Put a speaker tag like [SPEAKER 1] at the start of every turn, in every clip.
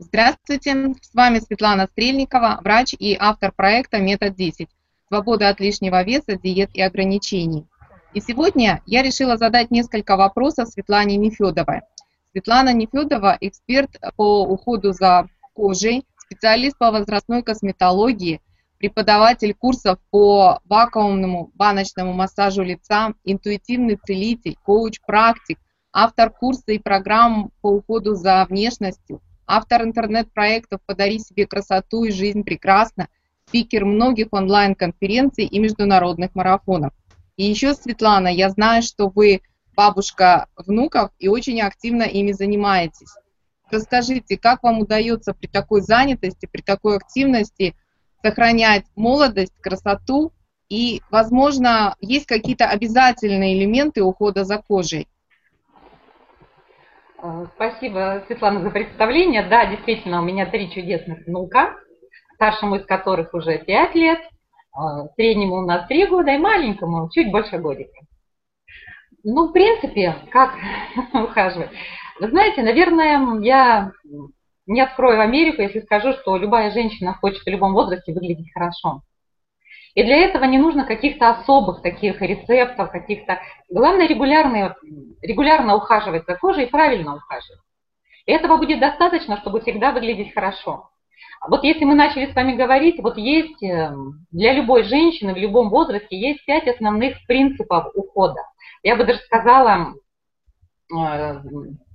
[SPEAKER 1] Здравствуйте, с вами Светлана Стрельникова, врач и автор проекта «Метод 10. Свобода от лишнего веса, диет и ограничений». И сегодня я решила задать несколько вопросов Светлане Нефедовой. Светлана Нефедова – эксперт по уходу за кожей, специалист по возрастной косметологии, преподаватель курсов по вакуумному баночному массажу лица, интуитивный целитель, коуч-практик, автор курса и программ по уходу за внешностью, автор интернет-проектов «Подари себе красоту и жизнь прекрасно», спикер многих онлайн-конференций и международных марафонов. И еще, Светлана, я знаю, что вы бабушка внуков и очень активно ими занимаетесь. Расскажите, как вам удается при такой занятости, при такой активности сохранять молодость, красоту и, возможно, есть какие-то обязательные элементы ухода за кожей?
[SPEAKER 2] Э, спасибо, Светлана, за представление. Да, действительно, у меня три чудесных внука, старшему из которых уже пять лет, э, среднему у нас три года и маленькому чуть больше годика. Ну, в принципе, как ухаживать? Вы знаете, наверное, я не открою Америку, если скажу, что любая женщина хочет в любом возрасте выглядеть хорошо. И для этого не нужно каких-то особых таких рецептов, каких-то... Главное регулярно, регулярно ухаживать за кожей и правильно ухаживать. И этого будет достаточно, чтобы всегда выглядеть хорошо. Вот если мы начали с вами говорить, вот есть э, для любой женщины в любом возрасте есть пять основных принципов ухода. Я бы даже сказала, э,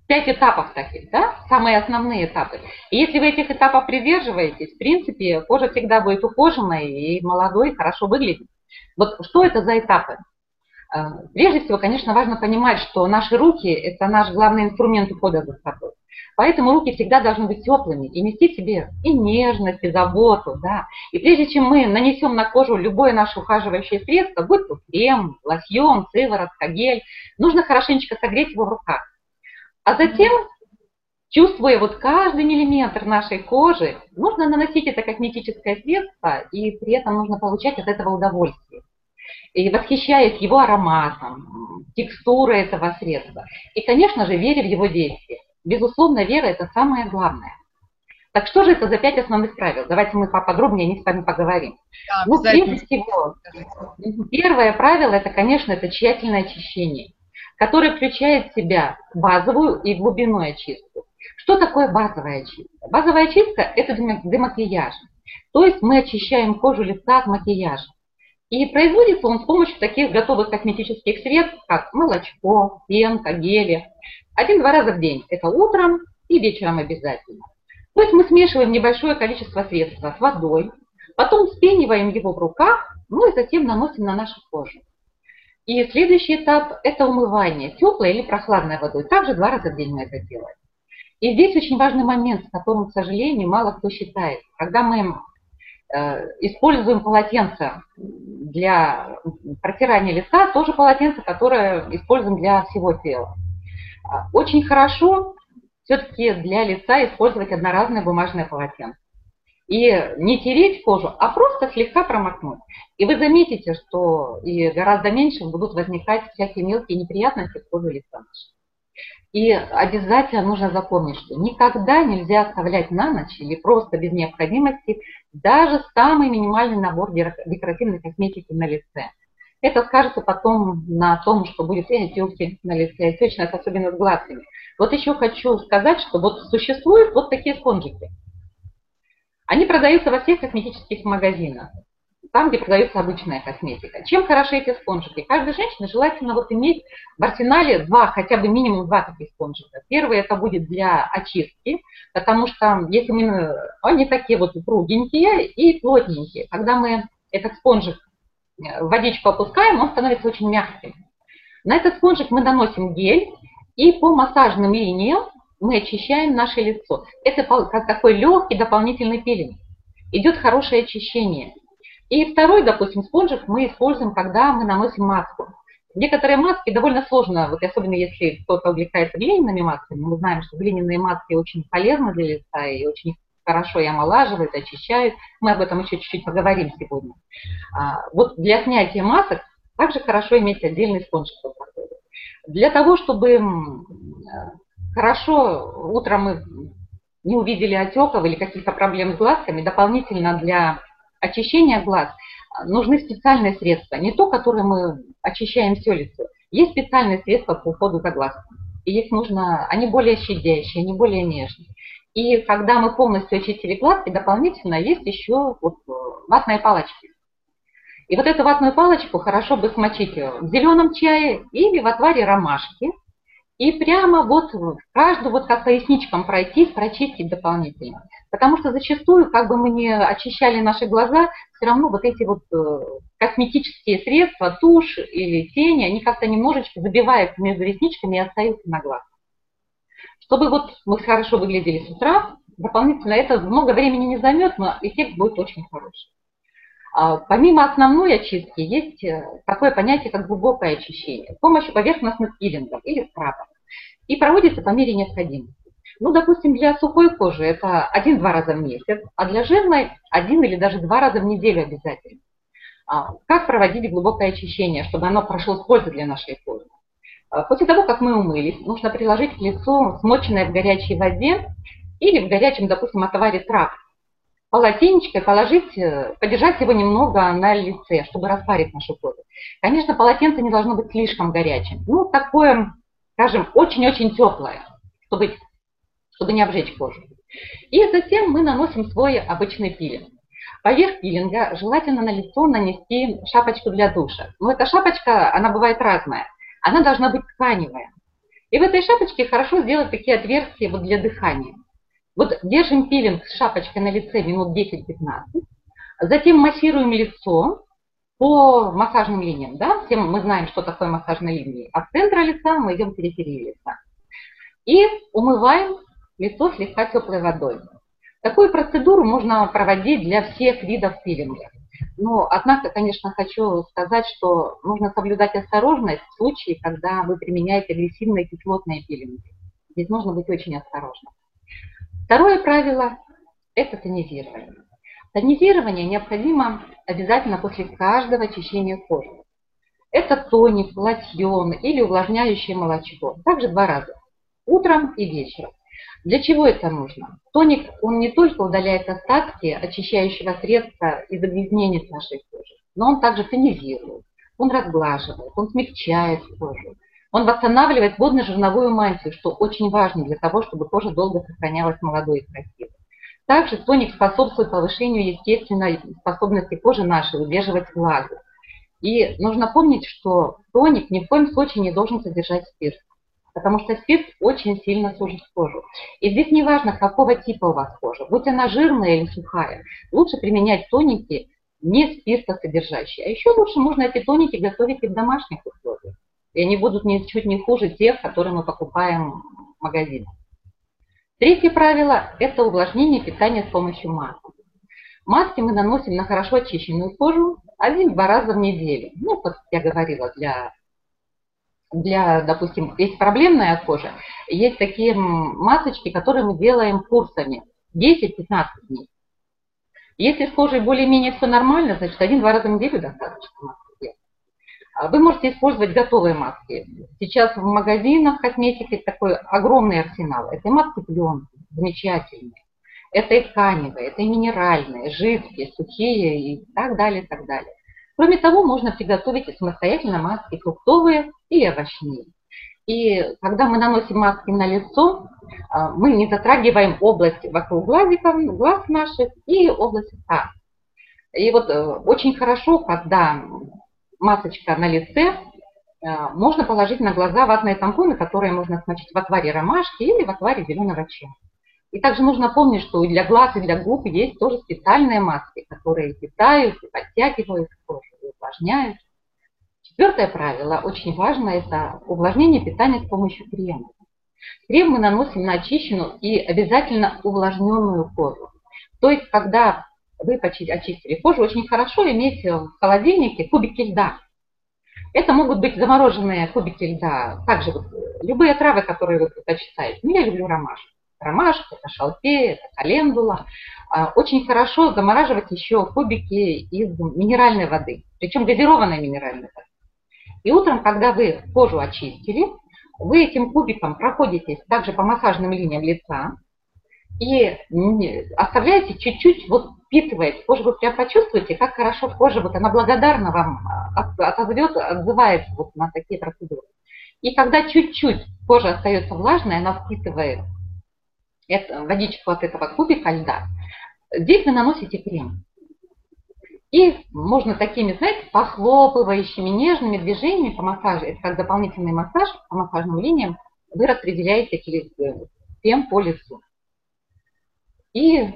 [SPEAKER 2] пять этапов таких, да, самые основные этапы. И если вы этих этапов придерживаетесь, в принципе, кожа всегда будет ухоженной и молодой, хорошо выглядит. Вот что это за этапы? Э, прежде всего, конечно, важно понимать, что наши руки – это наш главный инструмент ухода за собой. Поэтому руки всегда должны быть теплыми и нести в себе и нежность, и заботу. Да. И прежде чем мы нанесем на кожу любое наше ухаживающее средство, будь то крем, лосьон, сыворотка, гель, нужно хорошенечко согреть его в руках. А затем, чувствуя вот каждый миллиметр нашей кожи, нужно наносить это косметическое средство, и при этом нужно получать от этого удовольствие. И восхищаясь его ароматом, текстурой этого средства. И, конечно же, веря в его действие. Безусловно, вера – это самое главное. Так что же это за пять основных правил? Давайте мы поподробнее о них с вами поговорим. Да, ну, прежде всего, первое правило – это, конечно, это тщательное очищение который включает в себя базовую и глубинную очистку. Что такое базовая очистка? Базовая очистка – это демакияж. То есть мы очищаем кожу лица от макияжа. И производится он с помощью таких готовых косметических средств, как молочко, пенка, гели. Один-два раза в день. Это утром и вечером обязательно. То есть мы смешиваем небольшое количество средства с водой, потом спениваем его в руках, ну и затем наносим на нашу кожу. И следующий этап – это умывание теплой или прохладной водой. Также два раза в день мы это делаем. И здесь очень важный момент, с которым, к сожалению, мало кто считает. Когда мы э, используем полотенце для протирания лица, тоже полотенце, которое используем для всего тела. А, очень хорошо все-таки для лица использовать одноразное бумажное полотенце и не тереть кожу, а просто слегка промокнуть. И вы заметите, что и гораздо меньше будут возникать всякие мелкие неприятности в коже лица нашей. И обязательно нужно запомнить, что никогда нельзя оставлять на ночь или просто без необходимости даже самый минимальный набор декоративной косметики на лице. Это скажется потом на том, что будет и отеки на лице, отечность, особенно с гладкими. Вот еще хочу сказать, что вот существуют вот такие спонжики – они продаются во всех косметических магазинах, там, где продается обычная косметика. Чем хороши эти спонжики? Каждой женщине желательно вот иметь в арсенале два, хотя бы минимум два таких спонжика. Первый это будет для очистки, потому что если мы, они такие вот кругленькие и плотненькие. Когда мы этот спонжик э, в водичку опускаем, он становится очень мягким. На этот спонжик мы наносим гель и по массажным линиям мы очищаем наше лицо. Это как такой легкий дополнительный пилинг. Идет хорошее очищение. И второй, допустим, спонжик мы используем, когда мы наносим маску. Некоторые маски довольно сложно, вот особенно если кто-то увлекается глиняными масками, мы знаем, что глиняные маски очень полезны для лица и очень хорошо и омолаживают, очищают. Мы об этом еще чуть-чуть поговорим сегодня. А, вот для снятия масок также хорошо иметь отдельный спонжик. Для того, чтобы хорошо утром мы не увидели отеков или каких-то проблем с глазками, дополнительно для очищения глаз нужны специальные средства. Не то, которое мы очищаем все лицо. Есть специальные средства по уходу за глазками. И их нужно, они более щадящие, они более нежные. И когда мы полностью очистили глазки, дополнительно есть еще вот э, ватные палочки. И вот эту ватную палочку хорошо бы смочить в зеленом чае или в отваре ромашки. И прямо вот каждую вот как поясничкам пройтись, прочистить дополнительно. Потому что зачастую, как бы мы не очищали наши глаза, все равно вот эти вот э, косметические средства, тушь или тени, они как-то немножечко забиваются между ресничками и остаются на глаз. Чтобы вот мы хорошо выглядели с утра, дополнительно это много времени не займет, но эффект будет очень хороший. А, помимо основной очистки есть э, такое понятие, как глубокое очищение с помощью поверхностных пилингов или скрабов. И проводится по мере необходимости. Ну, допустим, для сухой кожи это один-два раза в месяц, а для жирной один или даже два раза в неделю обязательно. А, как проводить глубокое очищение, чтобы оно прошло с пользой для нашей кожи? А, после того, как мы умылись, нужно приложить к лицу смоченное в горячей воде или в горячем, допустим, отваре трав полотенечко положить, э, подержать его немного на лице, чтобы распарить нашу кожу. Конечно, полотенце не должно быть слишком горячим. Ну, такое, скажем, очень-очень теплое, чтобы, чтобы не обжечь кожу. И затем мы наносим свой обычный пилинг. Поверх пилинга желательно на лицо нанести шапочку для душа. Но эта шапочка, она бывает разная. Она должна быть тканевая. И в этой шапочке хорошо сделать такие отверстия вот для дыхания. Вот держим пилинг с шапочкой на лице минут 10-15, затем массируем лицо по массажным линиям. Да? Всем мы знаем, что такое массажные линии. От центра лица мы идем к периферии лица. И умываем лицо слегка теплой водой. Такую процедуру можно проводить для всех видов пилинга. Но, однако, конечно, хочу сказать, что нужно соблюдать осторожность в случае, когда вы применяете агрессивные кислотные пилинги. Здесь нужно быть очень осторожным. Второе правило – это тонизирование. Тонизирование необходимо обязательно после каждого очищения кожи. Это тоник, лосьон или увлажняющее молочко. Также два раза. Утром и вечером. Для чего это нужно? Тоник, он не только удаляет остатки очищающего средства и загрязнений с нашей кожи, но он также тонизирует, он разглаживает, он смягчает кожу, он восстанавливает водно-жирновую мантию, что очень важно для того, чтобы кожа долго сохранялась молодой и красивой. Также тоник способствует повышению естественной способности кожи нашей удерживать влагу. И нужно помнить, что тоник ни в коем случае не должен содержать спирт, потому что спирт очень сильно сужит кожу. И здесь не важно, какого типа у вас кожа, будь она жирная или сухая, лучше применять тоники не спиртосодержащие. А еще лучше можно эти тоники готовить и в домашних условиях и они будут ничуть не хуже тех, которые мы покупаем в магазинах. Третье правило – это увлажнение питания с помощью маски. Маски мы наносим на хорошо очищенную кожу один-два раза в неделю. Ну, как я говорила, для, для, допустим, есть проблемная кожа, есть такие масочки, которые мы делаем курсами 10-15 дней. Если с кожей более-менее все нормально, значит, один-два раза в неделю достаточно. А вы можете использовать готовые маски. Сейчас в магазинах косметики такой огромный арсенал. Это маски пленки, замечательные. Это и тканевые, это и минеральные, жидкие, сухие и так далее, и так далее. Кроме того, можно приготовить самостоятельно маски фруктовые и овощные. И когда мы наносим маски на лицо, а, мы не затрагиваем область вокруг глазиков, глаз наших и область рта. И вот э, очень хорошо, когда масочка на лице, э, можно положить на глаза ватные тампоны, которые можно смочить в отваре ромашки или в отваре зеленого чая. И также нужно помнить, что и для глаз, и для губ есть тоже специальные маски, которые питают и подтягивают кожу, и увлажняют. Четвертое правило, очень важно, это увлажнение питания с помощью крема. Крем мы наносим на очищенную и обязательно увлажненную кожу. То есть, когда вы очистили кожу, очень хорошо иметь в холодильнике кубики льда. Это могут быть замороженные кубики льда, также вот любые травы, которые вы предпочитаете. Ну, я люблю ромашку. Ромашка, это шалфей, это календула. А, очень хорошо замораживать еще кубики из минеральной воды, причем газированной минеральной воды. И утром, когда вы кожу очистили, вы этим кубиком проходитесь также по массажным линиям лица, и оставляете чуть-чуть, вот впитывает, кожа вы прям почувствуете, как хорошо кожа, вот она благодарна вам, а, отозвет, отзывается вот на такие процедуры. И когда чуть-чуть кожа остается влажной, она впитывает это, водичку от этого кубика льда, здесь вы наносите крем. И можно такими, знаете, похлопывающими, нежными движениями по массажу, это как дополнительный массаж по массажным линиям, вы распределяете крем по лицу. И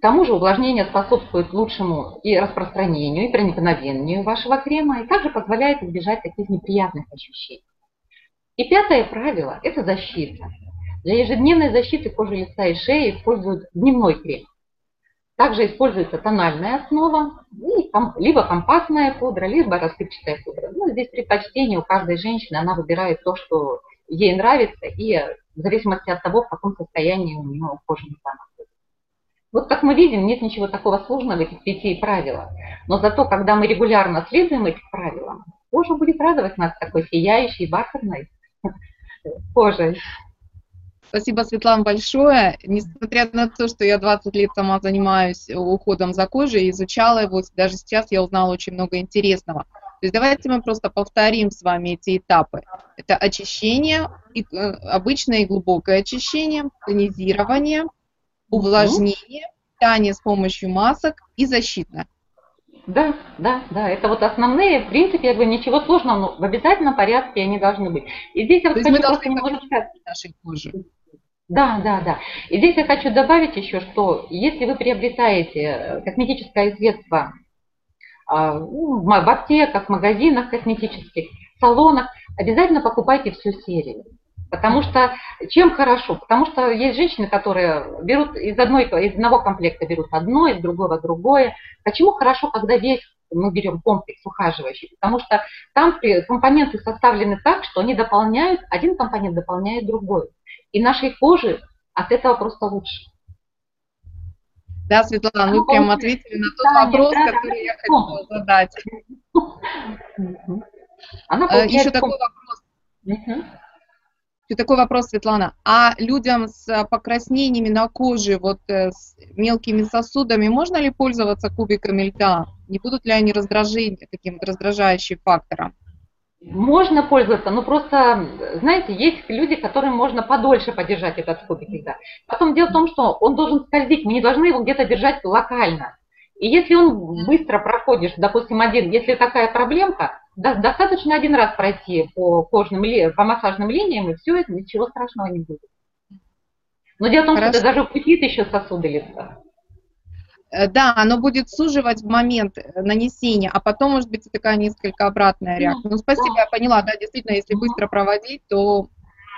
[SPEAKER 2] к тому же увлажнение способствует лучшему и распространению, и проникновению вашего крема, и также позволяет избежать таких неприятных ощущений. И пятое правило – это защита. Для ежедневной защиты кожи лица и шеи используют дневной крем. Также используется тональная основа, и либо компактная пудра, либо рассыпчатая пудра. Ну, здесь предпочтение у каждой женщины, она выбирает то, что ей нравится, и в зависимости от того, в каком состоянии у нее кожа лица находится. Вот как мы видим, нет ничего такого сложного в этих пяти правилах. Но зато, когда мы регулярно следуем этим правилам, кожа будет радовать нас такой сияющей, бархатной кожей.
[SPEAKER 1] Спасибо, Светлана, большое. Несмотря на то, что я 20 лет сама занимаюсь уходом за кожей, изучала его, даже сейчас я узнала очень много интересного. То есть давайте мы просто повторим с вами эти этапы. Это очищение, э, обычное и глубокое очищение, тонизирование, увлажнение, питание с помощью масок и защитное.
[SPEAKER 2] Да, да, да, это вот основные, в принципе, я говорю, ничего сложного, но в обязательном порядке они должны быть. И здесь я
[SPEAKER 1] То хочу просто немножечко... нашей кожи.
[SPEAKER 2] Да, да, да. И здесь я хочу добавить еще, что если вы приобретаете э, косметическое средство а, ну, в аптеках, в магазинах косметических, салонах, обязательно покупайте всю серию. Потому что чем хорошо? Потому что есть женщины, которые берут из, одной, из одного комплекта берут одно, из другого другое. Почему хорошо, когда весь мы берем комплекс ухаживающий? Потому что там компоненты составлены так, что они дополняют, один компонент дополняет другой. И нашей коже от этого просто лучше.
[SPEAKER 1] Да, Светлана, вы прям ответили на тот да, вопрос, да, который я хотела задать. Она э, Еще такой вопрос. Еще такой вопрос, Светлана. А людям с покраснениями на коже, вот э, с мелкими сосудами, можно ли пользоваться кубиками льда? Не будут ли они раздражением, таким раздражающим фактором?
[SPEAKER 2] Можно пользоваться, но просто, знаете, есть люди, которым можно подольше подержать этот кубик льда. Потом дело в том, что он должен скользить, мы не должны его где-то держать локально. И если он быстро проходишь, допустим, один, если такая проблемка, достаточно один раз пройти по кожным, по массажным линиям, и все, это ничего страшного не будет. Но дело в том, Хорошо. что это даже укрепит еще сосуды лица.
[SPEAKER 1] Э, да, оно будет суживать в момент э, нанесения, а потом может быть такая несколько обратная ну, реакция. Ну, спасибо, я поняла, да, действительно, если быстро проводить, то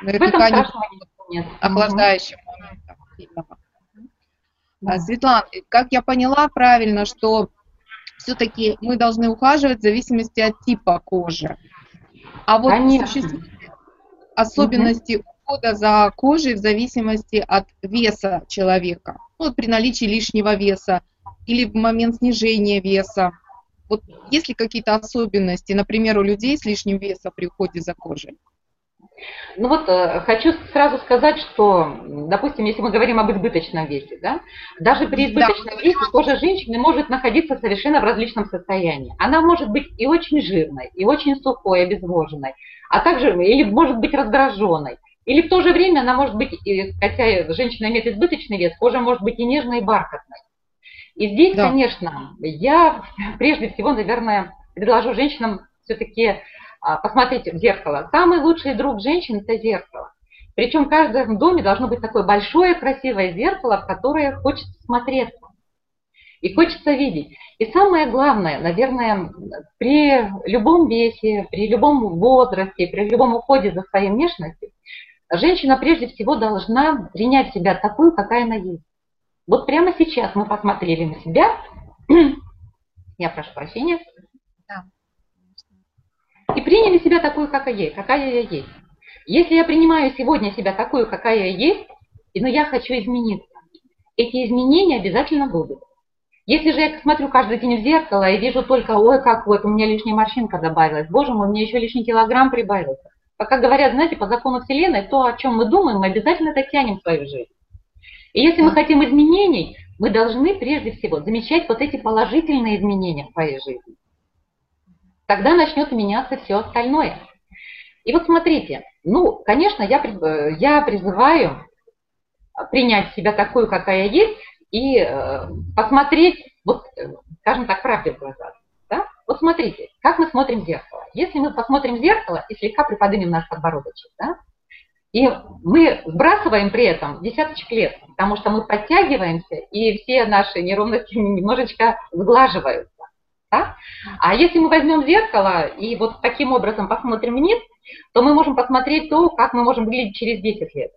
[SPEAKER 1] наверняка не будет охлаждающим моментом сильного. Да. Светлана, как я поняла правильно, что все-таки мы должны ухаживать в зависимости от типа кожи. А вот Конечно. существуют особенности угу. ухода за кожей в зависимости от веса человека ну, при наличии лишнего веса или в момент снижения веса. Вот есть ли какие-то особенности, например, у людей с лишним весом при уходе за кожей?
[SPEAKER 2] Ну вот э, хочу сразу сказать, что, допустим, если мы говорим об избыточном весе, да, даже при избыточном да. весе кожа женщины может находиться совершенно в различном состоянии. Она может быть и очень жирной, и очень сухой, обезвоженной, а также или может быть раздраженной. Или в то же время она может быть, хотя женщина имеет избыточный вес, кожа может быть и нежной, и бархатной. И здесь, да. конечно, я прежде всего, наверное, предложу женщинам все-таки а, посмотреть в зеркало. Самый лучший друг женщин – это зеркало. Причем в каждом доме должно быть такое большое красивое зеркало, в которое хочется смотреться. И хочется видеть. И самое главное, наверное, при любом весе, при любом возрасте, при любом уходе за своей внешностью, женщина прежде всего должна принять себя такую, какая она есть. Вот прямо сейчас мы посмотрели на себя. Я прошу прощения. И приняли себя такую, какая я, какая я есть. Если я принимаю сегодня себя такую, какая я есть, но я хочу измениться, эти изменения обязательно будут. Если же я смотрю каждый день в зеркало и вижу только, ой, как вот у меня лишняя морщинка добавилась, боже мой, мне еще лишний килограмм прибавился, как говорят, знаете, по закону Вселенной, то, о чем мы думаем, мы обязательно это тянем в свою жизнь. И если мы хотим изменений, мы должны прежде всего замечать вот эти положительные изменения в своей жизни. Тогда начнет меняться все остальное. И вот смотрите, ну, конечно, я, я призываю принять себя такую, какая есть, и э, посмотреть, вот, э, скажем так, правде в глаза. Да? Вот смотрите, как мы смотрим в зеркало. Если мы посмотрим в зеркало и слегка приподнимем наш подбородочек, да, и мы сбрасываем при этом десяточек лет, потому что мы подтягиваемся, и все наши неровности немножечко сглаживаются. Да? А если мы возьмем зеркало и вот таким образом посмотрим вниз, то мы можем посмотреть то, как мы можем выглядеть через 10 лет.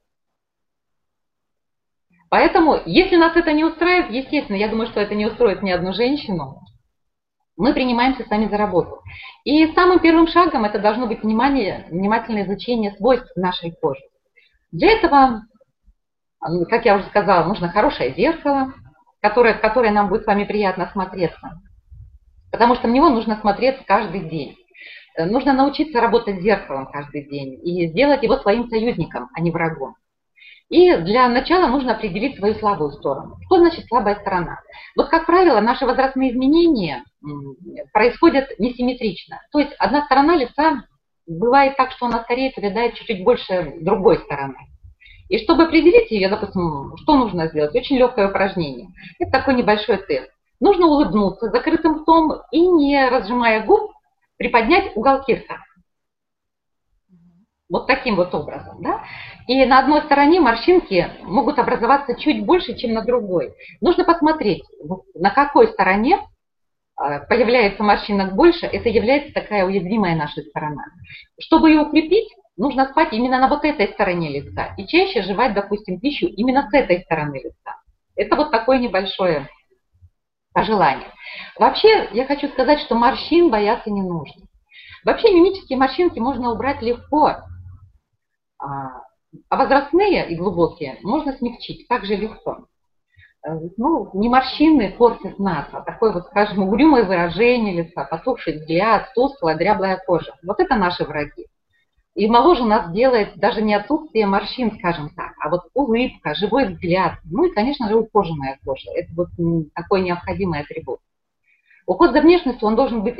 [SPEAKER 2] Поэтому, если нас это не устраивает, естественно, я думаю, что это не устроит ни одну женщину, мы принимаемся сами за работу. И самым первым шагом это должно быть внимание, внимательное изучение свойств нашей кожи. Для этого, как я уже сказала, нужно хорошее зеркало, которое, которое нам будет с вами приятно смотреться. Потому что в него нужно смотреться каждый день. Нужно научиться работать зеркалом каждый день и сделать его своим союзником, а не врагом. И для начала нужно определить свою слабую сторону. Что значит слабая сторона? Вот, как правило, наши возрастные изменения происходят несимметрично. То есть одна сторона лица бывает так, что она скорее повидает чуть-чуть больше другой стороны. И чтобы определить ее, допустим, что нужно сделать? Очень легкое упражнение. Это такой небольшой тест. Нужно улыбнуться закрытым ртом и, не разжимая губ, приподнять уголки рта. Вот таким вот образом. Да? И на одной стороне морщинки могут образоваться чуть больше, чем на другой. Нужно посмотреть, на какой стороне а, появляется морщинок больше, это является такая уязвимая наша сторона. Чтобы ее укрепить, нужно спать именно на вот этой стороне лица и чаще жевать, допустим, пищу именно с этой стороны лица. Это вот такое небольшое пожелание. Вообще, я хочу сказать, что морщин бояться не нужно. Вообще мимические морщинки можно убрать легко, а, а возрастные и глубокие можно смягчить также легко. Э, ну, не морщины портят нас, а такое вот, скажем, угрюмое выражение лица, потухший взгляд, тусклая, дряблая кожа. Вот это наши враги. И моложе нас делает даже не отсутствие морщин, скажем так, а вот улыбка, живой взгляд. Ну и, конечно же, ухоженная кожа. Это вот такой необходимый атрибут. Уход за внешностью, он должен быть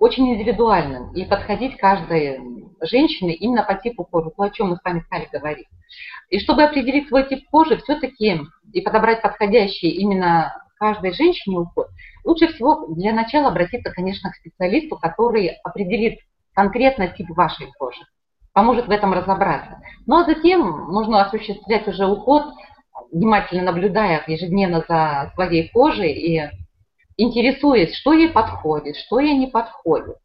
[SPEAKER 2] очень индивидуальным и подходить каждой женщине именно по типу кожи, то, о чем мы с вами стали говорить. И чтобы определить свой тип кожи, все-таки и подобрать подходящий именно каждой женщине уход, лучше всего для начала обратиться, конечно, к специалисту, который определит конкретно тип вашей кожи, поможет в этом разобраться. Ну а затем можно осуществлять уже уход, внимательно наблюдая ежедневно за своей кожей и интересуясь, что ей подходит, что ей не подходит.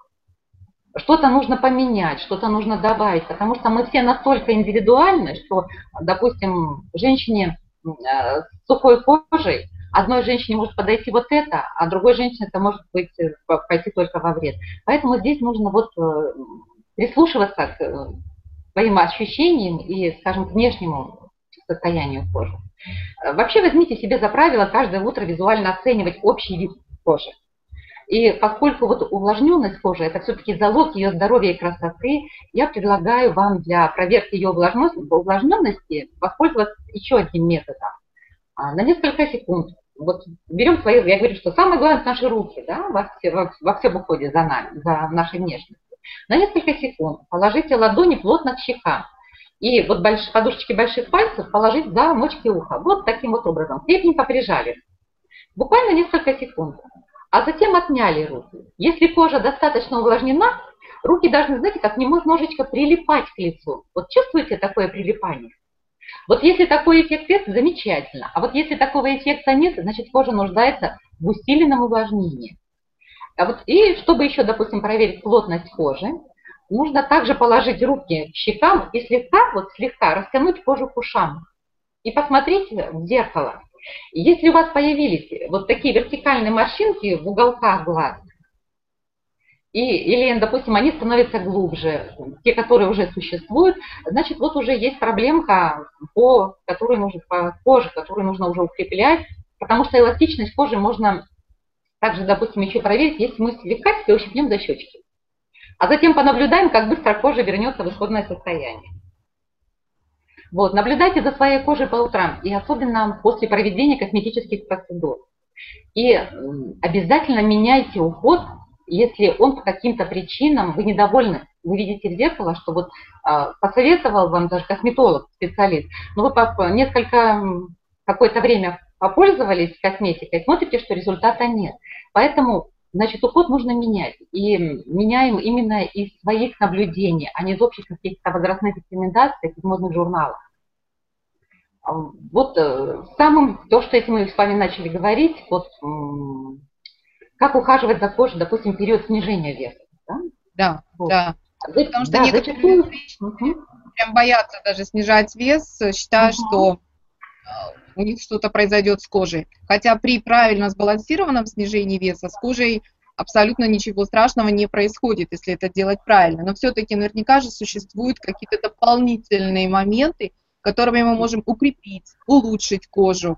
[SPEAKER 2] Что-то нужно поменять, что-то нужно добавить, потому что мы все настолько индивидуальны, что, допустим, женщине э, с сухой кожей одной женщине может подойти вот это, а другой женщине это может быть э, пойти только во вред. Поэтому здесь нужно вот э, прислушиваться к своим ощущениям и, скажем, к внешнему состоянию кожи. Вообще возьмите себе за правило каждое утро визуально оценивать общий вид кожи. И поскольку вот увлажненность кожи – это все-таки залог ее здоровья и красоты, я предлагаю вам для проверки ее увлажненности воспользоваться еще одним методом. А, на несколько секунд. Вот берем свои, я говорю, что самое главное – это наши руки да, во, все, во, во всем уходе за нами, за нашей внешностью. На несколько секунд положите ладони плотно к щекам. И вот больш, подушечки больших пальцев положить за мочки уха. Вот таким вот образом. Крепненько прижали. Буквально несколько секунд а затем отняли руки. Если кожа достаточно увлажнена, руки должны, знаете, как немножечко прилипать к лицу. Вот чувствуете такое прилипание? Вот если такой эффект есть, замечательно. А вот если такого эффекта нет, значит кожа нуждается в усиленном увлажнении. А вот, и чтобы еще, допустим, проверить плотность кожи, нужно также положить руки к щекам и слегка, вот слегка растянуть кожу к ушам. И посмотреть в зеркало. Если у вас появились вот такие вертикальные морщинки в уголках глаз, и, или, допустим, они становятся глубже, те, которые уже существуют, значит, вот уже есть проблемка, по которой нужно, по коже, которую нужно уже укреплять, потому что эластичность кожи можно также, допустим, еще проверить, если мы слегка себе ущипнем за щечки. А затем понаблюдаем, как быстро кожа вернется в исходное состояние. Вот, наблюдайте за своей кожей по утрам, и особенно после проведения косметических процедур. И обязательно меняйте уход, если он по каким-то причинам, вы недовольны, вы видите в зеркало, что вот а, посоветовал вам даже косметолог, специалист, но вы по, несколько, какое-то время попользовались косметикой, смотрите, что результата нет. Поэтому Значит, уход нужно менять. И меняем именно из своих наблюдений, а не из общих каких-то возрастных рекомендаций, из модных журналов. А, вот э, самым, то, что если мы с вами начали говорить, вот как ухаживать за кожей, допустим, в период снижения веса.
[SPEAKER 1] Да, да. Вот. да. Потому что да, некоторые зачастую... прям боятся даже снижать вес, считая, угу. что у них что-то произойдет с кожей. Хотя при правильно сбалансированном снижении веса с кожей абсолютно ничего страшного не происходит, если это делать правильно. Но все-таки наверняка же существуют какие-то дополнительные моменты, которыми мы можем укрепить, улучшить кожу.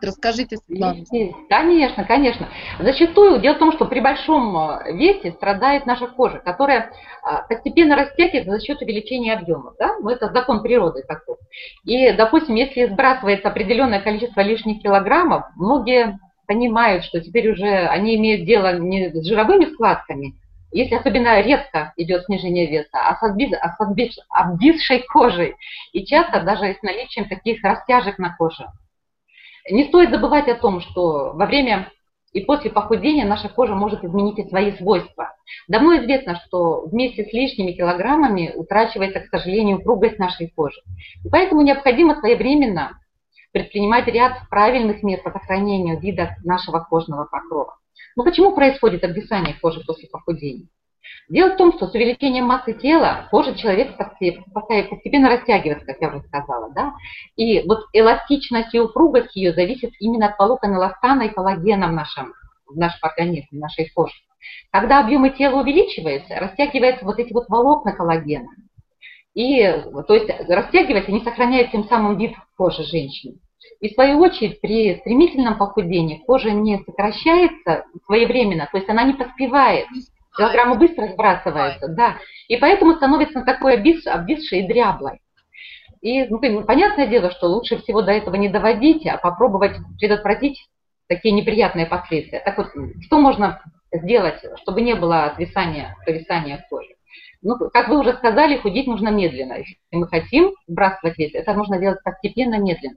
[SPEAKER 1] Расскажите,
[SPEAKER 2] Светлана. Конечно, конечно. Зачастую дело в том, что при большом э, весе страдает наша кожа, которая а, постепенно растягивается за счет увеличения объема. Да? Ну, это закон природы такой. И, допустим, если сбрасывается определенное количество лишних килограммов, многие понимают, что теперь уже они имеют дело не с жировыми складками, если особенно резко идет снижение веса, а с, обвис, а с обвис, обвисшей кожей, и часто даже с наличием таких растяжек на коже. Не стоит забывать о том, что во время и после похудения наша кожа может изменить и свои свойства. Давно известно, что вместе с лишними килограммами утрачивается, к сожалению, упругость нашей кожи. И поэтому необходимо своевременно предпринимать ряд правильных мер по сохранению вида нашего кожного покрова. Но почему происходит обвисание кожи после похудения? Дело в том, что с увеличением массы тела кожа человека постепенно растягивается, как я уже сказала. Да? И вот эластичность и упругость ее зависит именно от волокон эластана и коллагена в нашем, в нашем организме, в нашей коже. Когда объемы тела увеличиваются, растягиваются вот эти вот волокна коллагена. И, то есть, растягивается и не сохраняет тем самым вид кожи женщины. И в свою очередь при стремительном похудении кожа не сокращается своевременно, то есть она не поспевает Килограммы быстро сбрасываются, да. И поэтому становится такой обвис, обвисшей и дряблой. И ну, понятное дело, что лучше всего до этого не доводить, а попробовать предотвратить такие неприятные последствия. Так вот, что можно сделать, чтобы не было отвисания, провисания кожи? Ну, как вы уже сказали, худеть нужно медленно. Если мы хотим сбрасывать вес, это нужно делать постепенно, медленно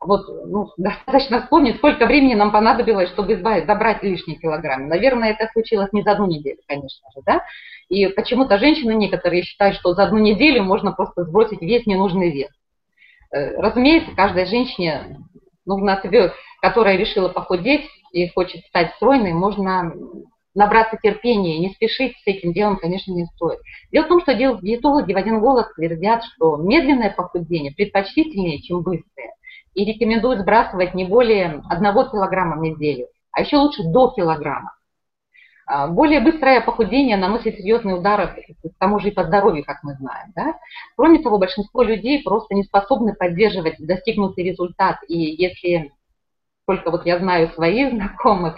[SPEAKER 2] вот, ну, достаточно вспомнить, сколько времени нам понадобилось, чтобы избавить, забрать лишние килограммы. Наверное, это случилось не за одну неделю, конечно же, да. И почему-то женщины некоторые считают, что за одну неделю можно просто сбросить весь ненужный вес. Э, разумеется, каждой женщине нужно, которая решила похудеть и хочет стать стройной, можно набраться терпения не спешить с этим делом, конечно, не стоит. Дело в том, что диетологи в один голос твердят, что медленное похудение предпочтительнее, чем быстрое и рекомендуют сбрасывать не более 1 килограмма в неделю, а еще лучше до килограмма. А, более быстрое похудение наносит серьезные удары к тому же и по здоровью, как мы знаем. Да? Кроме того, большинство людей просто не способны поддерживать достигнутый результат. И если только вот я знаю своих знакомых,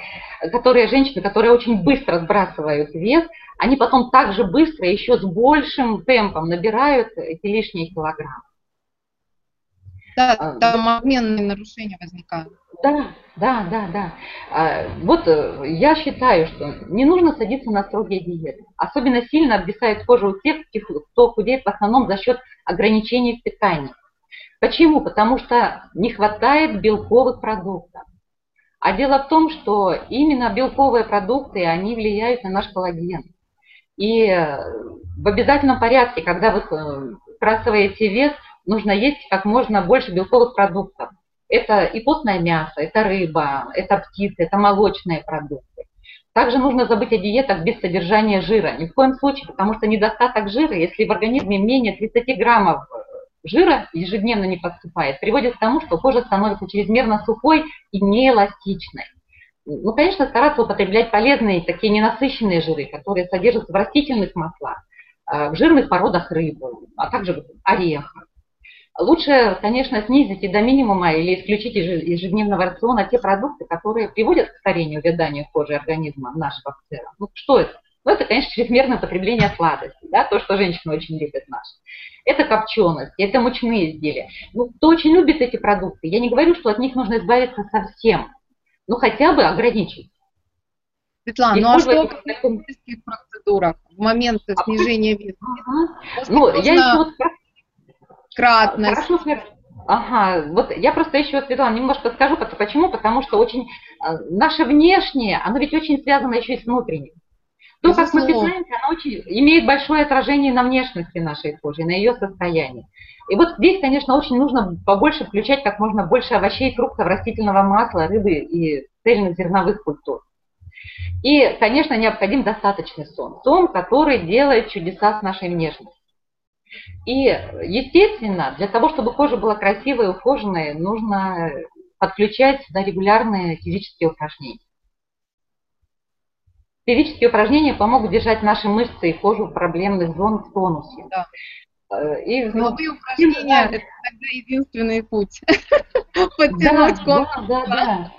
[SPEAKER 2] которые женщины, которые очень быстро сбрасывают вес, они потом также быстро, еще с большим темпом набирают эти лишние килограммы.
[SPEAKER 1] Да, а, там обменные нарушения возникают.
[SPEAKER 2] Да, да, да, да. А, вот э, я считаю, что не нужно садиться на строгие диеты. Особенно сильно обвисает кожа у тех, кто худеет в основном за счет ограничений в питании. Почему? Потому что не хватает белковых продуктов. А дело в том, что именно белковые продукты, они влияют на наш коллаген. И э, в обязательном порядке, когда вы э, сбрасываете вес, нужно есть как можно больше белковых продуктов. Это и постное мясо, это рыба, это птицы, это молочные продукты. Также нужно забыть о диетах без содержания жира. Ни в коем случае, потому что недостаток жира, если в организме менее 30 граммов жира ежедневно не поступает, приводит к тому, что кожа становится чрезмерно сухой и неэластичной. Ну, конечно, стараться употреблять полезные, такие ненасыщенные жиры, которые содержатся в растительных маслах, э, в жирных породах рыбы, а также в орехах. Лучше, конечно, снизить и до минимума или исключить из ежедневного рациона те продукты, которые приводят к старению, увяданию кожи организма нашего в целом. Ну, что это? Ну, это, конечно, чрезмерное потребление сладостей, да, то, что женщины очень любят наши. Это копченость, это мучные изделия. Ну, кто очень любит эти продукты, я не говорю, что от них нужно избавиться совсем, ну, хотя бы ограничить.
[SPEAKER 1] Светлана, ну а что в медицинских процедурах в момент снижения веса? Ага.
[SPEAKER 2] Ну, я еще вот...
[SPEAKER 1] Кратность.
[SPEAKER 2] Хорошо, Ага, вот я просто еще, Светлана, немножко скажу, почему, потому что очень а, наше внешнее, оно ведь очень связано еще и с внутренним. То, как мы питаемся, оно очень, имеет большое отражение на внешности нашей кожи, на ее состоянии. И вот здесь, конечно, очень нужно побольше включать как можно больше овощей, фруктов, растительного масла, рыбы и цельных зерновых культур. И, конечно, необходим достаточный сон. Сон, который делает чудеса с нашей внешностью. И, естественно, для того, чтобы кожа была красивой и ухоженной, нужно подключать сюда регулярные физические упражнения. Физические упражнения помогут держать наши мышцы и кожу проблемных зон в тонусе. Да.
[SPEAKER 1] Э, и, ну, упражнения – это тогда единственный путь. Подтянуть
[SPEAKER 2] да, Да, да, да.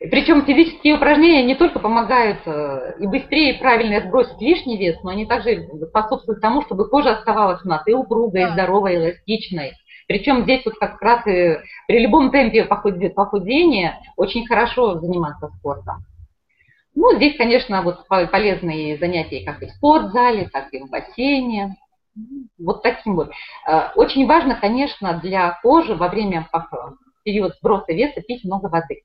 [SPEAKER 2] Причем физические упражнения не только помогают э, и быстрее, и правильно сбросить лишний вес, но они также способствуют тому, чтобы кожа оставалась у нас и упругой, и здоровой, и эластичной. Причем здесь вот как раз и при любом темпе похудения очень хорошо заниматься спортом. Ну, здесь, конечно, вот полезные занятия как и в спортзале, так и в бассейне. Вот таким вот. Э, очень важно, конечно, для кожи во время период сброса веса пить много воды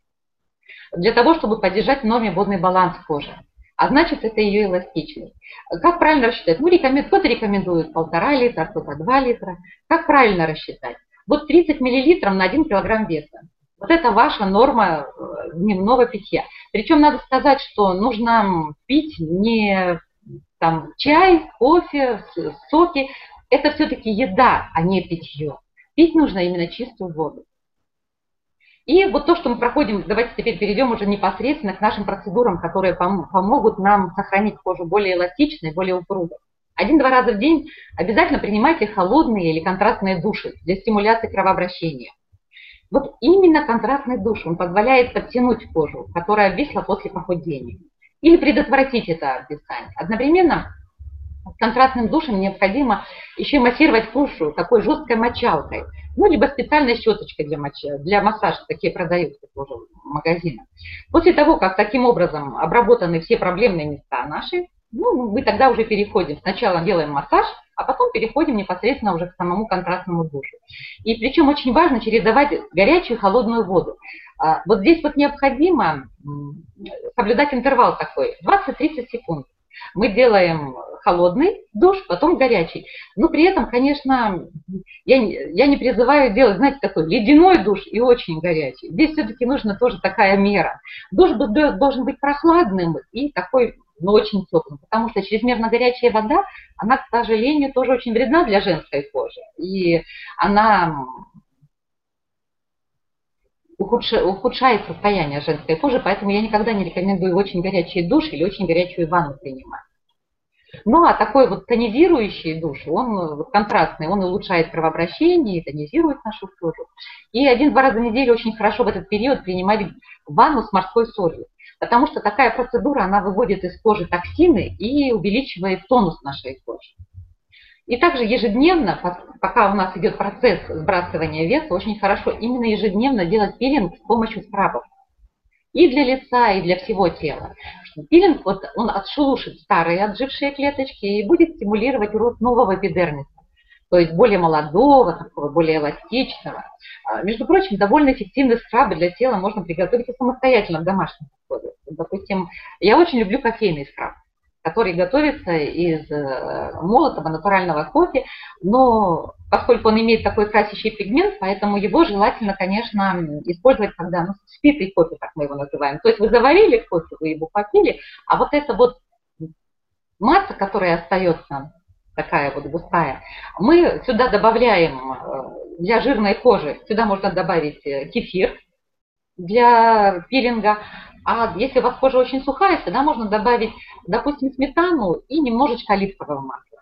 [SPEAKER 2] для того, чтобы поддержать норме водный баланс кожи. А значит, это ее эластичность. Как правильно рассчитать? Ну, рекомен... кто-то рекомендует полтора литра, кто-то два литра. Как правильно рассчитать? Вот 30 миллилитров на 1 килограмм веса. Вот это ваша норма э, дневного питья. Причем надо сказать, что нужно пить не там, чай, кофе, соки. Это все-таки еда, а не питье. Пить нужно именно чистую воду. И вот то, что мы проходим, давайте теперь перейдем уже непосредственно к нашим процедурам, которые пом помогут нам сохранить кожу более эластичной, более упругой. Один-два раза в день обязательно принимайте холодные или контрастные души для стимуляции кровообращения. Вот именно контрастный душ, он позволяет подтянуть кожу, которая обвисла после похудения, или предотвратить это обвисание. Одновременно контрастным душем необходимо еще массировать кожу такой жесткой мочалкой, ну, либо специальной щеточкой для, мочи, для массажа, такие продаются тоже в магазинах. После того, как таким образом обработаны все проблемные места наши, ну, мы тогда уже переходим. Сначала делаем массаж, а потом переходим непосредственно уже к самому контрастному душу. И причем очень важно чередовать горячую и холодную воду. А, вот здесь вот необходимо соблюдать интервал такой, 20-30 секунд. Мы делаем холодный душ, потом горячий. Но при этом, конечно, я, я не призываю делать, знаете, такой ледяной душ и очень горячий. Здесь все-таки нужна тоже такая мера. Душ должен быть прохладным и такой, но очень теплым, потому что чрезмерно горячая вода, она, к сожалению, тоже очень вредна для женской кожи. И она ухудшает состояние женской кожи, поэтому я никогда не рекомендую очень горячий душ или очень горячую ванну принимать. Ну, а такой вот тонизирующий душ, он контрастный, он улучшает кровообращение, тонизирует нашу кожу. И один-два раза в неделю очень хорошо в этот период принимать ванну с морской солью. Потому что такая процедура, она выводит из кожи токсины и увеличивает тонус нашей кожи. И также ежедневно, пока у нас идет процесс сбрасывания веса, очень хорошо именно ежедневно делать пилинг с помощью скрабов. И для лица, и для всего тела. Пилинг, вот он отшелушит старые отжившие клеточки и будет стимулировать рост нового эпидермиса. То есть более молодого, такого, более эластичного. А, между прочим, довольно эффективные скрабы для тела можно приготовить и самостоятельно в домашних условиях. Допустим, я очень люблю кофейный скраб который готовится из э, молотого натурального кофе, но поскольку он имеет такой красящий пигмент, поэтому его желательно, конечно, использовать, когда ну, спитый кофе, так мы его называем. То есть вы заварили кофе, вы его попили, а вот эта вот масса, которая остается, такая вот густая, мы сюда добавляем э, для жирной кожи, сюда можно добавить э, кефир для пилинга, а если у вас кожа очень сухая, тогда можно добавить, допустим, сметану и немножечко оливкового масла.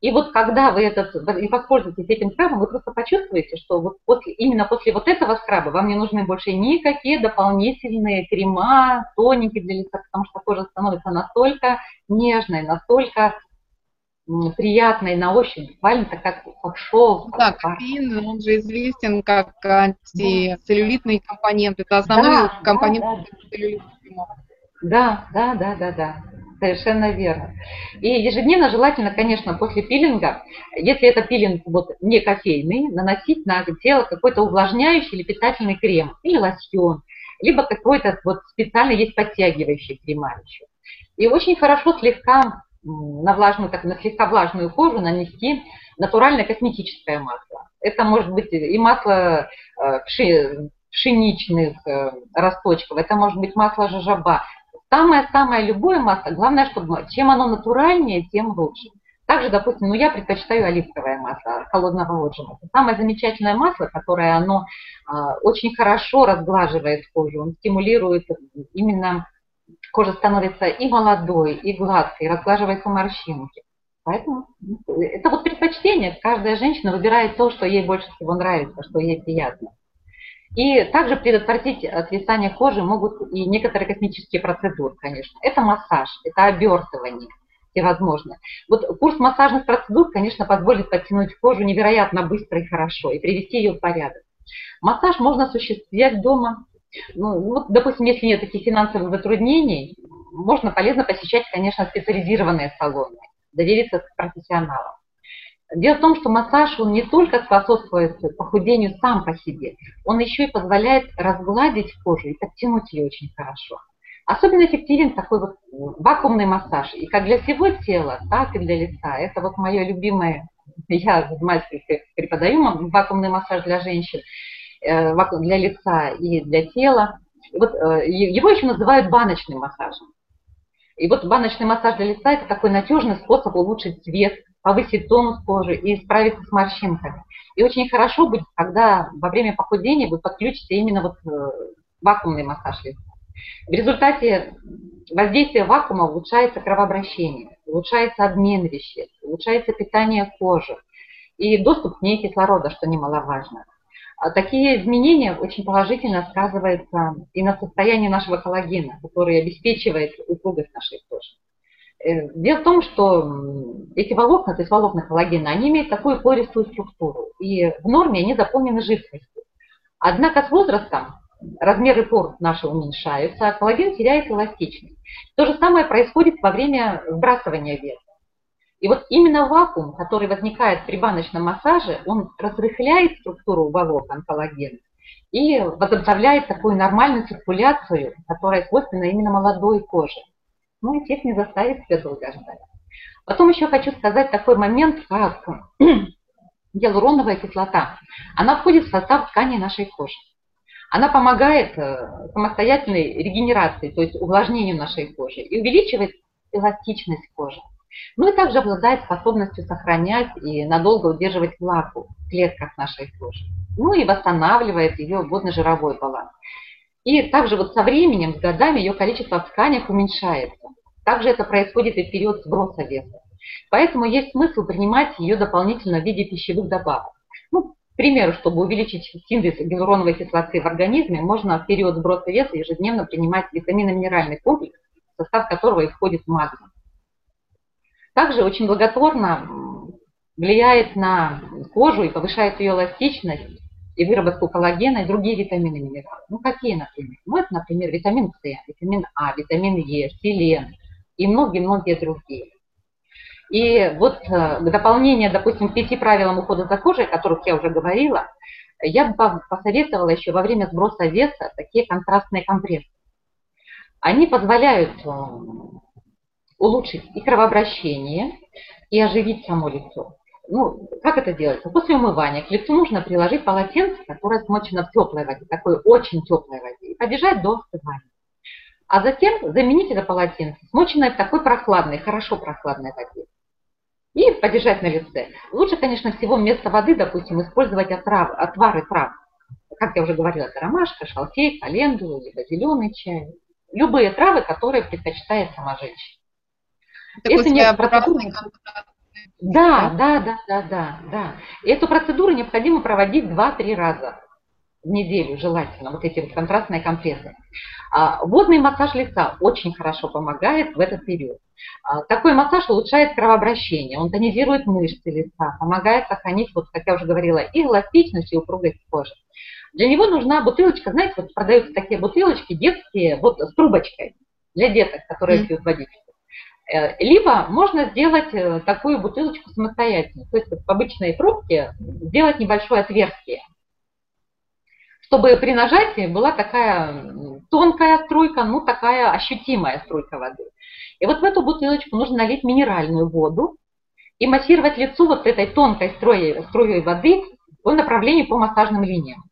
[SPEAKER 2] И вот когда вы этот, и воспользуетесь этим скрабом, вы просто почувствуете, что вот после, именно после вот этого скраба вам не нужны больше никакие дополнительные крема, тоники для лица, потому что кожа становится настолько нежной, настолько приятной на ощупь, буквально так как, как шелк.
[SPEAKER 1] Да, кофеин, он же известен как антицеллюлитный компонент, это основной да, компонент да, да.
[SPEAKER 2] Да, да, да, да, да. Совершенно верно. И ежедневно желательно, конечно, после пилинга, если это пилинг вот не кофейный, наносить на тело какой-то увлажняющий или питательный крем, или лосьон, либо какой-то вот специальный есть подтягивающий крема еще. И очень хорошо слегка на влажную, так, на слегка влажную кожу нанести натуральное косметическое масло. Это может быть и масло э, пшеничных э, росточков, это может быть масло жажаба, Самое-самое любое масло, главное, чтобы чем оно натуральнее, тем лучше. Также, допустим, ну я предпочитаю оливковое масло холодного отжима. Это самое замечательное масло, которое оно а, очень хорошо разглаживает кожу, он стимулирует именно кожа становится и молодой, и гладкой, разглаживаются морщинки. Поэтому ну, это вот предпочтение. Каждая женщина выбирает то, что ей больше всего нравится, что ей приятно. И также предотвратить отвисание кожи могут и некоторые косметические процедуры, конечно. Это массаж, это обертывание всевозможные. Вот курс массажных процедур, конечно, позволит подтянуть кожу невероятно быстро и хорошо и привести ее в порядок. Массаж можно осуществлять дома. Ну, вот, допустим, если нет таких финансовых затруднений, можно полезно посещать, конечно, специализированные салоны, довериться профессионалам. Дело в том, что массаж, он не только способствует похудению сам по себе, он еще и позволяет разгладить кожу и подтянуть ее очень хорошо. Особенно эффективен такой вот вакуумный массаж. И как для всего тела, так и для лица. Это вот мое любимое, я занимаюсь, преподаю вакуумный массаж для женщин, для лица и для тела. И вот э, его еще называют баночным массажем. И вот баночный массаж для лица – это такой надежный способ улучшить цвет, повысить тонус кожи и справиться с морщинками. И очень хорошо будет, когда во время похудения вы подключите именно вот э, вакуумный массаж лица. В результате воздействия вакуума улучшается кровообращение, улучшается обмен веществ, улучшается питание кожи и доступ к ней кислорода, что немаловажно. А такие изменения очень положительно сказываются и на состоянии нашего коллагена, который обеспечивает упругость нашей кожи. Э, дело в том, что эти волокна, то есть волокна коллагена, они имеют такую пористую структуру, и в норме они заполнены жидкостью. Однако с возрастом размеры пор наши уменьшаются, а коллаген теряет эластичность. То же самое происходит во время сбрасывания веса. И вот именно вакуум, который возникает при баночном массаже, он разрыхляет структуру волокон коллагена и возобновляет такую нормальную циркуляцию, которая свойственна именно молодой коже ну, эффект не заставит себя долго ждать. Потом еще хочу сказать такой момент, как гиалуроновая кислота. Она входит в состав ткани нашей кожи. Она помогает э, самостоятельной регенерации, то есть увлажнению нашей кожи и увеличивает эластичность кожи. Ну и также обладает способностью сохранять и надолго удерживать влагу в клетках нашей кожи. Ну и восстанавливает ее водно-жировой баланс. И также вот со временем, с годами ее количество в тканях уменьшается. Также это происходит и в период сброса веса. Поэтому есть смысл принимать ее дополнительно в виде пищевых добавок. Ну, к примеру, чтобы увеличить синтез гиалуроновой кислоты в организме, можно в период сброса веса ежедневно принимать витаминно-минеральный комплекс, в состав которого и входит магний. Также очень благотворно влияет на кожу и повышает ее эластичность и выработку коллагена и другие витамины и минералы. Ну, какие, например? Ну, это, например, витамин С, витамин А, витамин Е, селен, и многие-многие другие. И вот э, в дополнение, допустим, к пяти правилам ухода за кожей, о которых я уже говорила, я бы посоветовала еще во время сброса веса такие контрастные компрессы. Они позволяют э, улучшить и кровообращение, и оживить само лицо. Ну, как это делается? После умывания к лицу нужно приложить полотенце, которое смочено в теплой воде, такой очень теплой воде, и подержать до остывания. А затем заменить это полотенце, смоченное в такой прохладной, хорошо прохладной воде. И подержать на лице. Лучше, конечно, всего вместо воды, допустим, использовать отрав, отвары трав. Как я уже говорила, это ромашка, шалфей, календула, либо зеленый чай. Любые травы, которые предпочитает сама женщина.
[SPEAKER 1] Такой Если нет процедуры...
[SPEAKER 2] Да, да, да, да, да, да. Эту процедуру необходимо проводить 2-3 раза в неделю желательно, вот эти вот контрастные компрессы. А, водный массаж лица очень хорошо помогает в этот период. А, такой массаж улучшает кровообращение, он тонизирует мышцы лица, помогает сохранить, вот как я уже говорила, и эластичность, и упругость кожи. Для него нужна бутылочка, знаете, вот продаются такие бутылочки детские, вот с трубочкой для деток, которые пьют водичку. Э, либо можно сделать э, такую бутылочку самостоятельно, то есть в обычной трубке сделать небольшое отверстие, чтобы при нажатии была такая тонкая струйка, ну такая ощутимая струйка воды. И вот в эту бутылочку нужно налить минеральную воду и массировать лицо вот этой тонкой струей, струей воды по направлению по массажным линиям.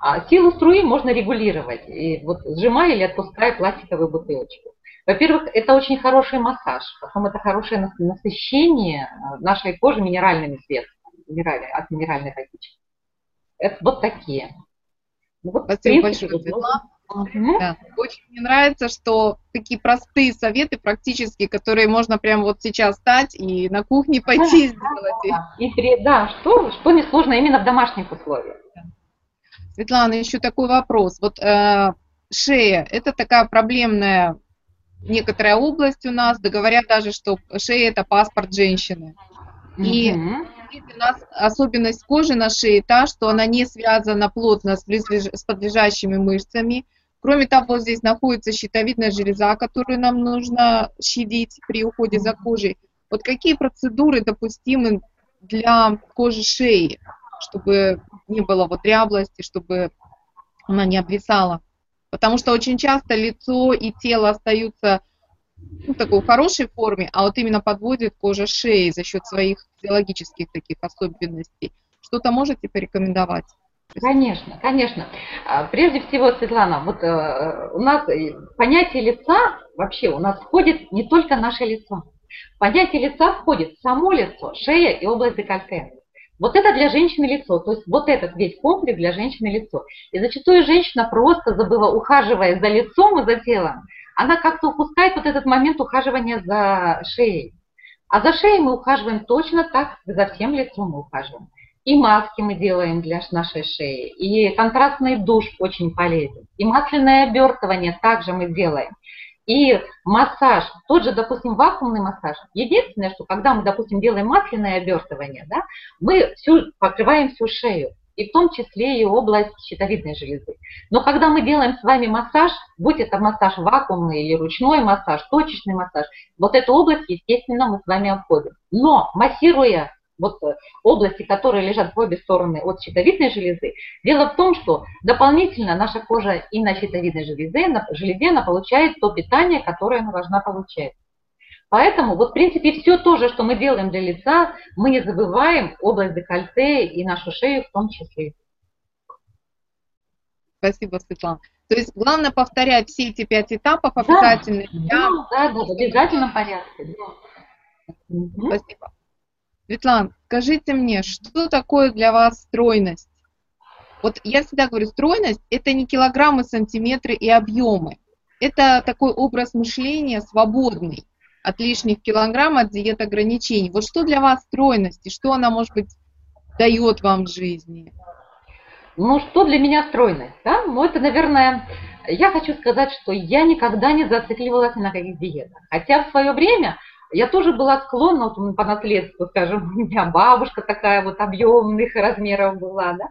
[SPEAKER 2] А силу струи можно регулировать, и вот сжимая или отпуская пластиковую бутылочку. Во-первых, это очень хороший массаж, потом это хорошее насыщение э, нашей кожи минеральными средствами, минерали, от минеральной водички. Это вот такие.
[SPEAKER 1] Ну, вот, Спасибо принципе, большое, Светлана. Угу. Да. Очень мне нравится, что такие простые советы практически, которые можно прямо вот сейчас стать и на кухне пойти да, сделать.
[SPEAKER 2] И, да что, что несложно именно в домашних условиях.
[SPEAKER 1] Светлана, еще такой вопрос. Вот э, шея – это такая проблемная некоторая область у нас, да говорят даже, что шея – это паспорт женщины. И у нас особенность кожи на шее та, что она не связана плотно с, с подлежащими мышцами. Кроме того, здесь находится щитовидная железа, которую нам нужно щадить при уходе за кожей. Вот какие процедуры допустимы для кожи шеи? чтобы не было вот ряблости, чтобы она не обвисала. Потому что очень часто лицо и тело остаются ну, в такой хорошей форме, а вот именно подводит кожа шеи за счет своих физиологических таких особенностей. Что-то можете порекомендовать?
[SPEAKER 2] Конечно, конечно. А, прежде всего, Светлана, вот э, у нас понятие лица вообще у нас входит не только наше лицо. В понятие лица входит само лицо, шея и область декольте. Вот это для женщины лицо, то есть вот этот весь комплекс для женщины лицо. И зачастую женщина просто забыла, ухаживая за лицом и за телом, она как-то упускает вот этот момент ухаживания за шеей. А за шеей мы ухаживаем точно так, за всем лицом мы ухаживаем. И маски мы делаем для нашей шеи, и контрастный душ очень полезен, и масляное обертывание также мы делаем. И массаж, тот же, допустим, вакуумный массаж. Единственное, что когда мы, допустим, делаем масляное обертывание, да, мы всю, покрываем всю шею, и в том числе и область щитовидной железы. Но когда мы делаем с вами массаж, будь это массаж вакуумный или ручной массаж, точечный массаж, вот эту область, естественно, мы с вами обходим. Но массируя вот э, области, которые лежат по обе стороны от щитовидной железы. Дело в том, что дополнительно наша кожа и на щитовидной железе, на железе она получает то питание, которое она должна получать. Поэтому, вот, в принципе, все то же, что мы делаем для лица, мы не забываем область декольте и нашу шею в том числе.
[SPEAKER 1] Спасибо, Светлана. То есть главное повторять все эти пять этапов обязательно.
[SPEAKER 2] Да, да, да, в обязательном порядке.
[SPEAKER 1] Да. Спасибо. Светлана, скажите мне, что такое для вас стройность? Вот я всегда говорю, стройность – это не килограммы, сантиметры и объемы. Это такой образ мышления свободный от лишних килограмм, от диет ограничений. Вот что для вас стройность и что она, может быть, дает вам в жизни?
[SPEAKER 2] Ну, что для меня стройность? Да? Ну, это, наверное, я хочу сказать, что я никогда не зацикливалась на каких диетах. Хотя в свое время я тоже была склонна, вот по наследству, скажем, у меня бабушка такая вот объемных размеров была, да,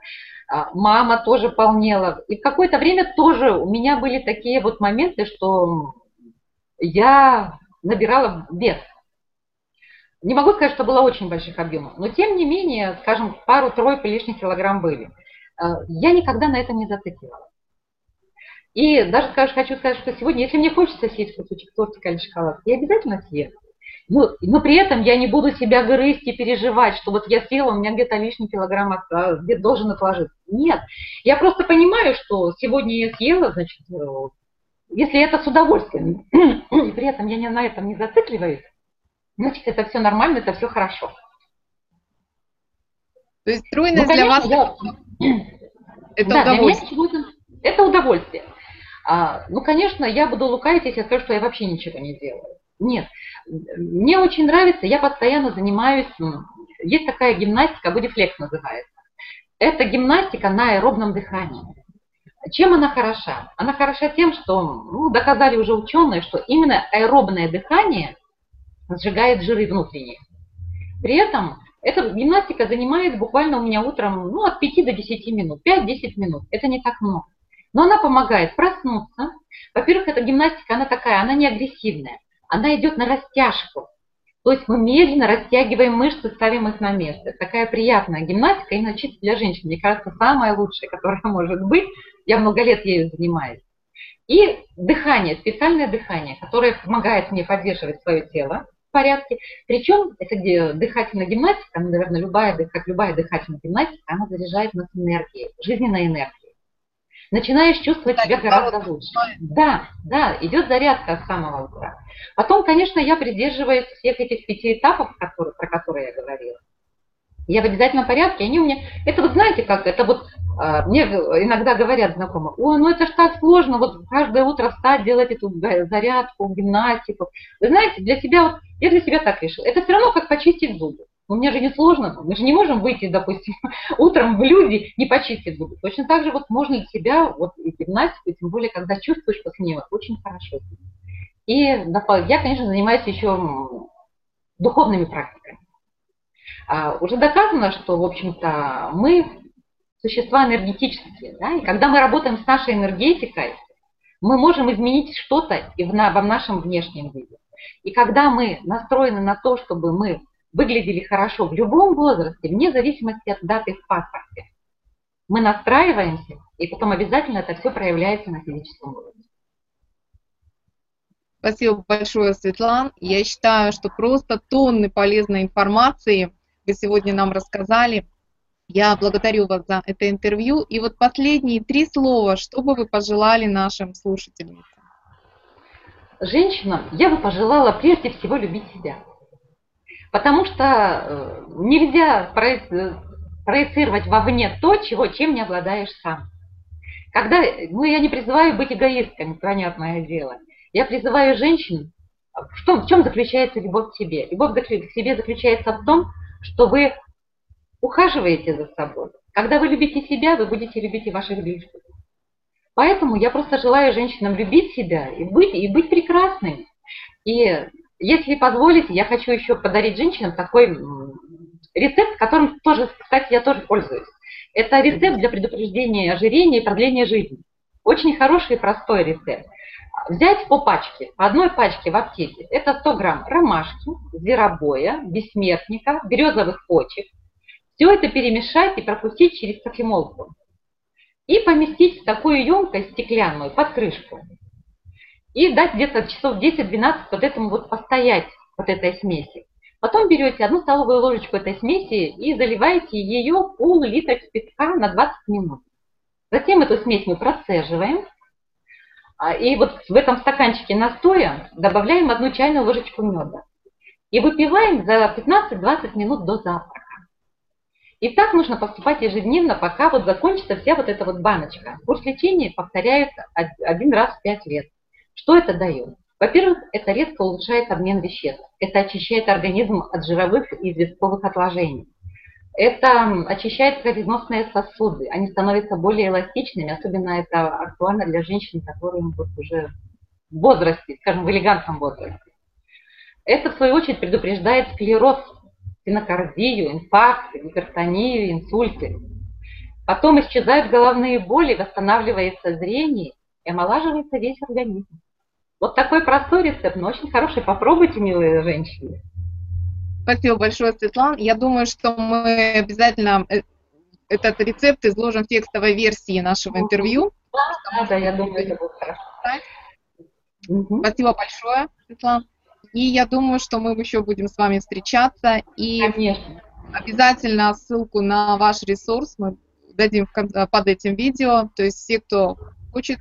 [SPEAKER 2] а, мама тоже полнела. И какое-то время тоже у меня были такие вот моменты, что я набирала вес. Не могу сказать, что было очень больших объемов, но тем не менее, скажем, пару-тройку лишних килограмм были. А, я никогда на этом не зацикливалась. И даже скажешь, хочу сказать, что сегодня, если мне хочется съесть кусочек тортика или шоколад, я обязательно съем. Ну, но при этом я не буду себя грызть и переживать, что вот я съела, у меня где-то лишний килограмм где должен отложиться. Нет, я просто понимаю, что сегодня я съела, значит, э, если это с удовольствием, и при этом я не на этом не зацикливаюсь, значит, это все нормально, это все хорошо.
[SPEAKER 1] То есть стройность ну, для вас я...
[SPEAKER 2] это да, удовольствие? Для меня это удовольствие. А, ну, конечно, я буду лукавить, если я скажу, что я вообще ничего не делаю. Нет. Мне очень нравится, я постоянно занимаюсь, есть такая гимнастика, бодифлекс называется. Это гимнастика на аэробном дыхании. Чем она хороша? Она хороша тем, что ну, доказали уже ученые, что именно аэробное дыхание сжигает жиры внутренние. При этом эта гимнастика занимает буквально у меня утром ну, от 5 до 10 минут, 5-10 минут. Это не так много. Но она помогает проснуться. Во-первых, эта гимнастика, она такая, она не агрессивная. Она идет на растяжку. То есть мы медленно растягиваем мышцы, ставим их на место. Такая приятная гимнастика, именно чисто для женщин. Мне кажется, самая лучшая, которая может быть. Я много лет ею занимаюсь. И дыхание, специальное дыхание, которое помогает мне поддерживать свое тело в порядке. Причем это дыхательная гимнастика, наверное, любая, как любая дыхательная гимнастика, она заряжает нас энергией, жизненной энергией начинаешь чувствовать себя гораздо лучше. Да, да, идет зарядка с самого утра. Потом, конечно, я придерживаюсь всех этих пяти этапов, которые, про которые я говорила. Я в обязательном порядке, они у меня, это вот знаете как, это вот а, мне иногда говорят знакомые, ой, ну это ж так сложно, вот каждое утро встать, делать эту зарядку, гимнастику. Вы знаете, для себя, вот, я для себя так решила, это все равно как почистить зубы. У меня же не сложно, мы же не можем выйти, допустим, утром в люди, не почистить зубы. Точно так же вот можно для себя, вот и гимнастику, тем более, когда чувствуешь после нее, очень хорошо. И я, конечно, занимаюсь еще духовными практиками. А, уже доказано, что, в общем-то, мы существа энергетические, да, и когда мы работаем с нашей энергетикой, мы можем изменить что-то и в, на, в нашем внешнем виде. И когда мы настроены на то, чтобы мы выглядели хорошо в любом возрасте, вне зависимости от даты в паспорте. Мы настраиваемся, и потом обязательно это все проявляется на физическом уровне.
[SPEAKER 1] Спасибо большое, Светлана. Я считаю, что просто тонны полезной информации вы сегодня нам рассказали. Я благодарю вас за это интервью. И вот последние три слова, что бы вы пожелали нашим слушателям?
[SPEAKER 2] Женщинам я бы пожелала прежде всего любить себя. Потому что э, нельзя проецировать вовне то, чего, чем не обладаешь сам. Когда, ну, я не призываю быть эгоистками, понятное дело. Я призываю женщин, в, том, в чем заключается любовь к себе. Любовь к себе заключается в том, что вы ухаживаете за собой. Когда вы любите себя, вы будете любить и ваших близких. Поэтому я просто желаю женщинам любить себя и быть, и быть прекрасными. И если позволите, я хочу еще подарить женщинам такой рецепт, которым тоже, кстати, я тоже пользуюсь. Это рецепт для предупреждения ожирения и продления жизни. Очень хороший и простой рецепт. Взять по пачке, по одной пачке в аптеке, это 100 грамм ромашки, зверобоя, бессмертника, березовых почек. Все это перемешать и пропустить через кофемолку. И поместить в такую емкость стеклянную под крышку и дать где-то часов 10-12 вот этому вот постоять, вот этой смеси. Потом берете одну столовую ложечку этой смеси и заливаете ее пол-литра кипятка на 20 минут. Затем эту смесь мы процеживаем. А, и вот в этом стаканчике настоя добавляем одну чайную ложечку меда. И выпиваем за 15-20 минут до завтрака. И так нужно поступать ежедневно, пока вот закончится вся вот эта вот баночка. Курс лечения повторяется один раз в 5 лет. Что это дает? Во-первых, это резко улучшает обмен веществ. Это очищает организм от жировых и известковых отложений. Это очищает кровеносные сосуды. Они становятся более эластичными. Особенно это актуально для женщин, которые вот уже в возрасте, скажем, в элегантном возрасте. Это, в свою очередь, предупреждает склероз, стенокардию, инфаркт, гипертонию, инсульты. Потом исчезают головные боли, восстанавливается зрение и омолаживается весь организм. Вот такой простой рецепт, но очень хороший. Попробуйте, милые женщины.
[SPEAKER 1] Спасибо большое, Светлана. Я думаю, что мы обязательно э, этот рецепт изложим в текстовой версии нашего интервью.
[SPEAKER 2] Да, да, я думаю, это будет хорошо.
[SPEAKER 1] Спасибо большое, Светлана. И я думаю, что мы еще будем с вами встречаться. И Конечно. обязательно ссылку на ваш ресурс мы дадим под этим видео. То есть все, кто хочет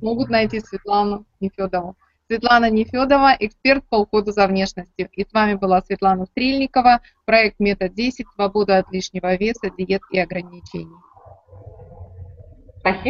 [SPEAKER 1] могут найти Светлану Нефедову. Светлана Нефедова, эксперт по уходу за внешностью. И с вами была Светлана Стрельникова, проект «Метод 10. Свобода от лишнего веса, диет и ограничений».
[SPEAKER 2] Спасибо.